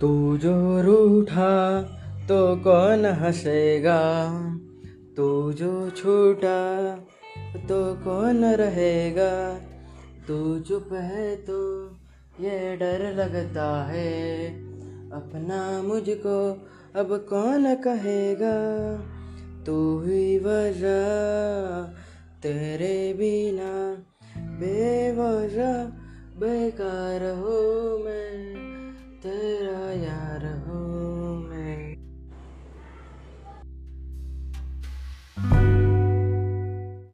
तू जो रूठा तो कौन हंसेगा? तू जो छूटा तो कौन रहेगा? तू चुप है तो ये डर लगता है। अपना मुझको अब कौन कहेगा? तू ही वजह तेरे बिना बेवजह बेकार हो मैं।